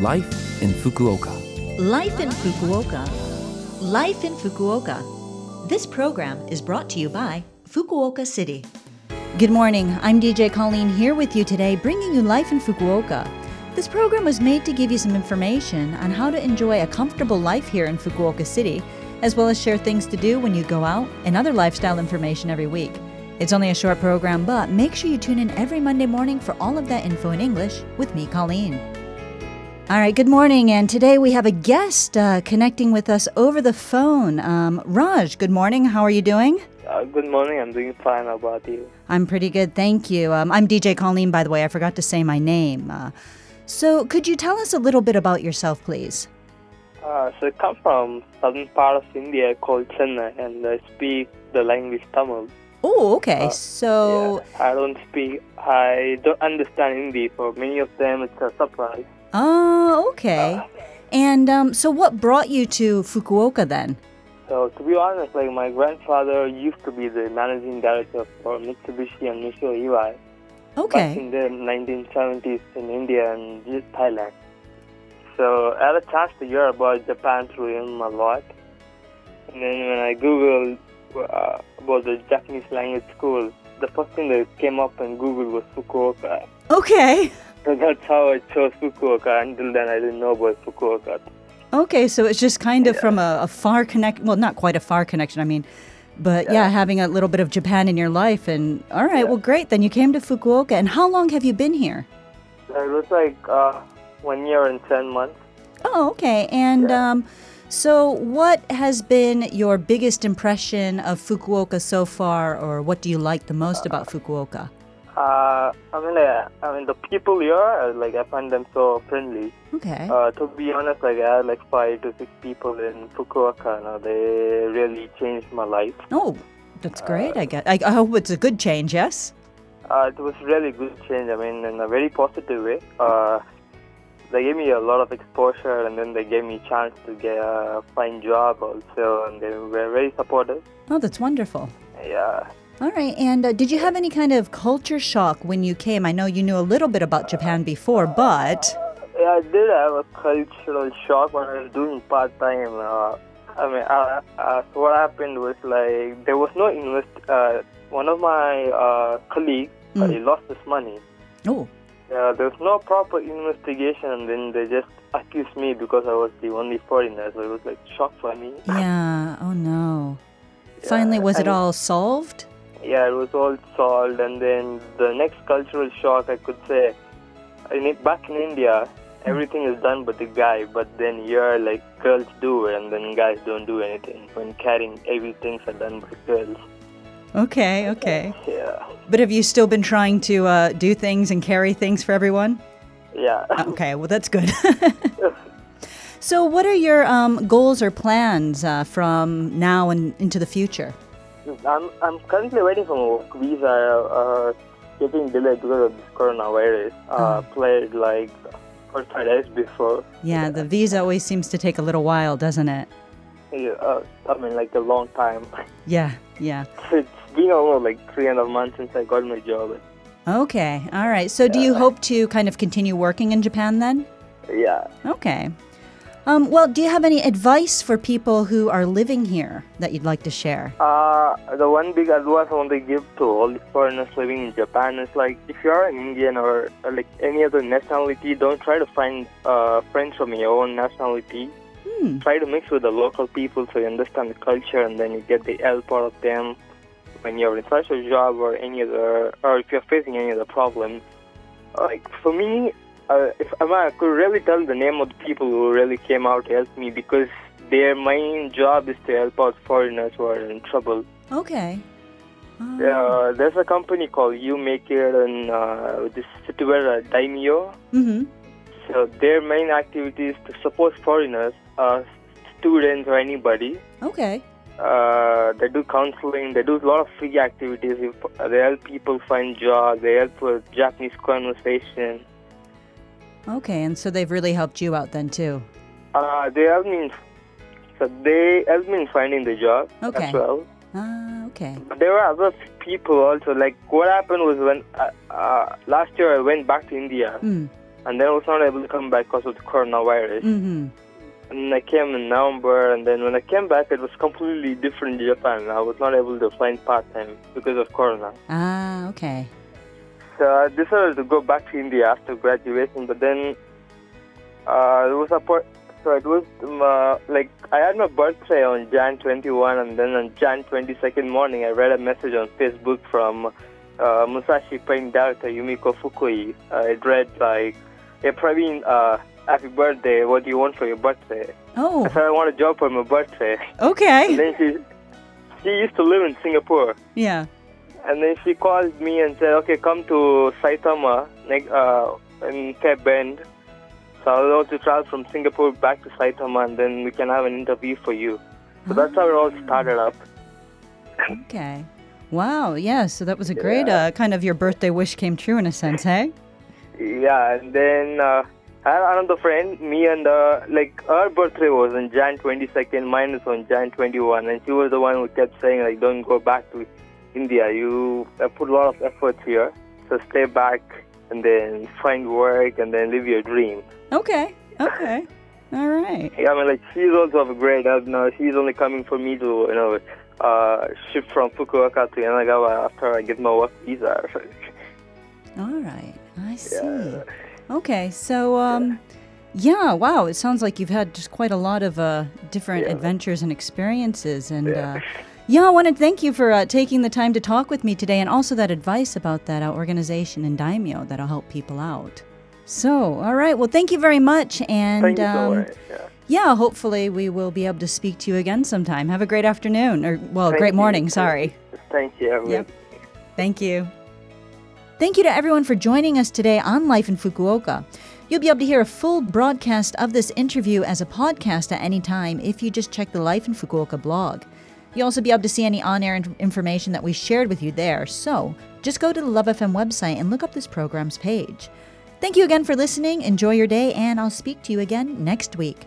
Life in Fukuoka. Life in Fukuoka. Life in Fukuoka. This program is brought to you by Fukuoka City. Good morning. I'm DJ Colleen here with you today, bringing you Life in Fukuoka. This program was made to give you some information on how to enjoy a comfortable life here in Fukuoka City, as well as share things to do when you go out and other lifestyle information every week. It's only a short program, but make sure you tune in every Monday morning for all of that info in English with me, Colleen. All right, good morning. And today we have a guest uh, connecting with us over the phone. Um, Raj, good morning. How are you doing? Uh, good morning. I'm doing fine. How about you? I'm pretty good, thank you. Um, I'm DJ Colleen, by the way. I forgot to say my name. Uh, so, could you tell us a little bit about yourself, please? Uh, so I come from southern part of India called Chennai, and I speak the language Tamil. Oh, okay. Uh, so, Yeah, I don't speak. I don't understand Hindi. For many of them, it's a surprise. Oh, okay. And um, so, what brought you to Fukuoka then? So to be honest, like my grandfather used to be the managing director for Mitsubishi and EY back Okay. in the 1970s in India and Thailand. So I had a chance to hear about Japan through him a lot. And then when I googled uh, about the Japanese language school, the first thing that came up in Google was Fukuoka. Okay. So that's how I chose Fukuoka. Until then, I didn't know about Fukuoka. Okay, so it's just kind of from a, a far connect. Well, not quite a far connection. I mean, but yeah. having a little bit of Japan in your life. And all right, well, great. Then you came to Fukuoka. And how long have you been here? It was like uh, one year and ten months. Oh, okay. And um, so, what has been your biggest impression of Fukuoka so far, or what do you like the most about Fukuoka? Uh, I mean, uh, I mean the people here, uh, like I find them so friendly. Okay. Uh, to be honest, like I had like five to six people in Fukuoka. Now they really changed my life. oh, that's great. I get. I, I hope it's a good change. Yes. Uh, it was really good change. I mean, in a very positive way. Uh, they gave me a lot of exposure, and then they gave me chance to get a fine job also, and they were very supportive. Oh, that's wonderful. Yeah. All right. And uh, did you have any kind of culture shock when you came? I know you knew a little bit about Japan before, but Yeah, I did have a cultural shock when I was doing part time. Uh, I mean, uh, uh, what happened was like there was no invest. Uh, one of my uh, colleagues, uh, he lost his money. oh, Uh, there was no proper investigation, and then they just accused me because I was the only foreigner. So it was like shock for me. yeah. Oh no. Finally, was it all solved? Yeah, it was all solved, and then the next cultural shock I could say, in back in India, everything is done by the guy, but then here, like girls do it, and then guys don't do anything. When carrying, everything's are done by girls. Okay. Okay. Yeah, But have you still been trying to uh, do things and carry things for everyone? yeah. Okay, well, that's good. so, what are your um, goals or plans uh, from now and into the future? I'm I'm currently waiting for my work visa. Uh, getting delayed because of this coronavirus. Uh, Played like 45 days before. Yeah, the visa always seems to take a little while, doesn't it? Yeah, uh, I mean, like a long time. Yeah, yeah. it's been almost like three and a half months since I got my job. Okay, all right. So, do you hope to kind of continue working in Japan then? Yeah. Okay. Um, well, do you have any advice for people who are living here that you'd like to share? Uh, the one big advice I want to give to all the foreigners living in Japan is like if you are an Indian or, uh, like any other nationality, don't try to find uh, friends from your own nationality. Hmm. Try to mix with the local people so you understand the culture and then you get the help out of them when you're in such a job or any other, or if you're facing any other problems. Like for me, uh, if I, I could really tell the name of the people who really came out to help me because their main job is to help out foreigners who are in trouble. Okay. Uh, there's a company called You Make It and uh, which is situated at Daimyo. Mm-hmm. So their main activity is to support foreigners, uh, students or anybody. Okay. Uh, they do counseling. They do a lot of free activities. They help people find jobs. They help with Japanese conversation. Okay, and so they've really helped you out then too. Uh, they have been, so they have been finding the job Okay. as well. Ah, okay. But there were other people also. Like what happened was when uh, uh, last year I went back to India. Hmm. and then I was not able to come back because of the coronavirus. Mm-hmm. And I came in November, and then when I came back, it was completely different in Japan. I was not able to find part time because of Corona. Ah, okay. So I decided to go back to India after graduation, but then uh, there was a part. So it was um, uh, like I had my birthday on Jan 21, and then on Jan 22nd morning, I read a message on Facebook from uh, Musashi Paint director Yumiko Fukui. Uh, it read like, "Hey Praveen, uh, happy birthday! What do you want for your birthday?" Oh, I said I want a job for my birthday. And okay. then she she used to live in Singapore. Yeah. And then she called me and said, okay, come to Saitama next, uh, in Cape Bend. So I'll to travel from Singapore back to Saitama and then we can have an interview for you. So that's how it all started up. Okay. Wow. Yeah. So that was a great uh, kind of your birthday wish came true in a sense, hey? Yeah, and then uh, I had another friend, me and uh, like her birthday was on Jan 22nd, mine is on Jan 21, and she was the one who kept saying like, don't go back to India. You put a lot of effort here, so stay back and then find work and then live your dream. Okay. Okay. All right. Yeah, I mean, like she's also a great help now. She's only coming for me to, you know, uh, shift from Fukuoka to Yanagawa after I get my work visa. All right. I see. Okay. So, um, yeah. Wow. It sounds like you've had just quite a lot of uh, different adventures and experiences. And uh, yeah, I want to thank you for uh, taking the time to talk with me today and also that advice about that uh, organization in Daimyo that'll help people out. So, all right. Well, thank you very much. And so um, much. Yeah. yeah, hopefully we will be able to speak to you again sometime. Have a great afternoon. Or, well, Thank great you. morning. Sorry. Thank you. everyone. Yep. Thank you. Thank you to everyone for joining us today on Life in Fukuoka. You'll be able to hear a full broadcast of this interview as a podcast at any time if you just check the Life in Fukuoka blog. You'll also be able to see any on air information that we shared with you there. So just go to the Love FM website and look up this program's page. Thank you again for listening. Enjoy your day, and I'll speak to you again next week.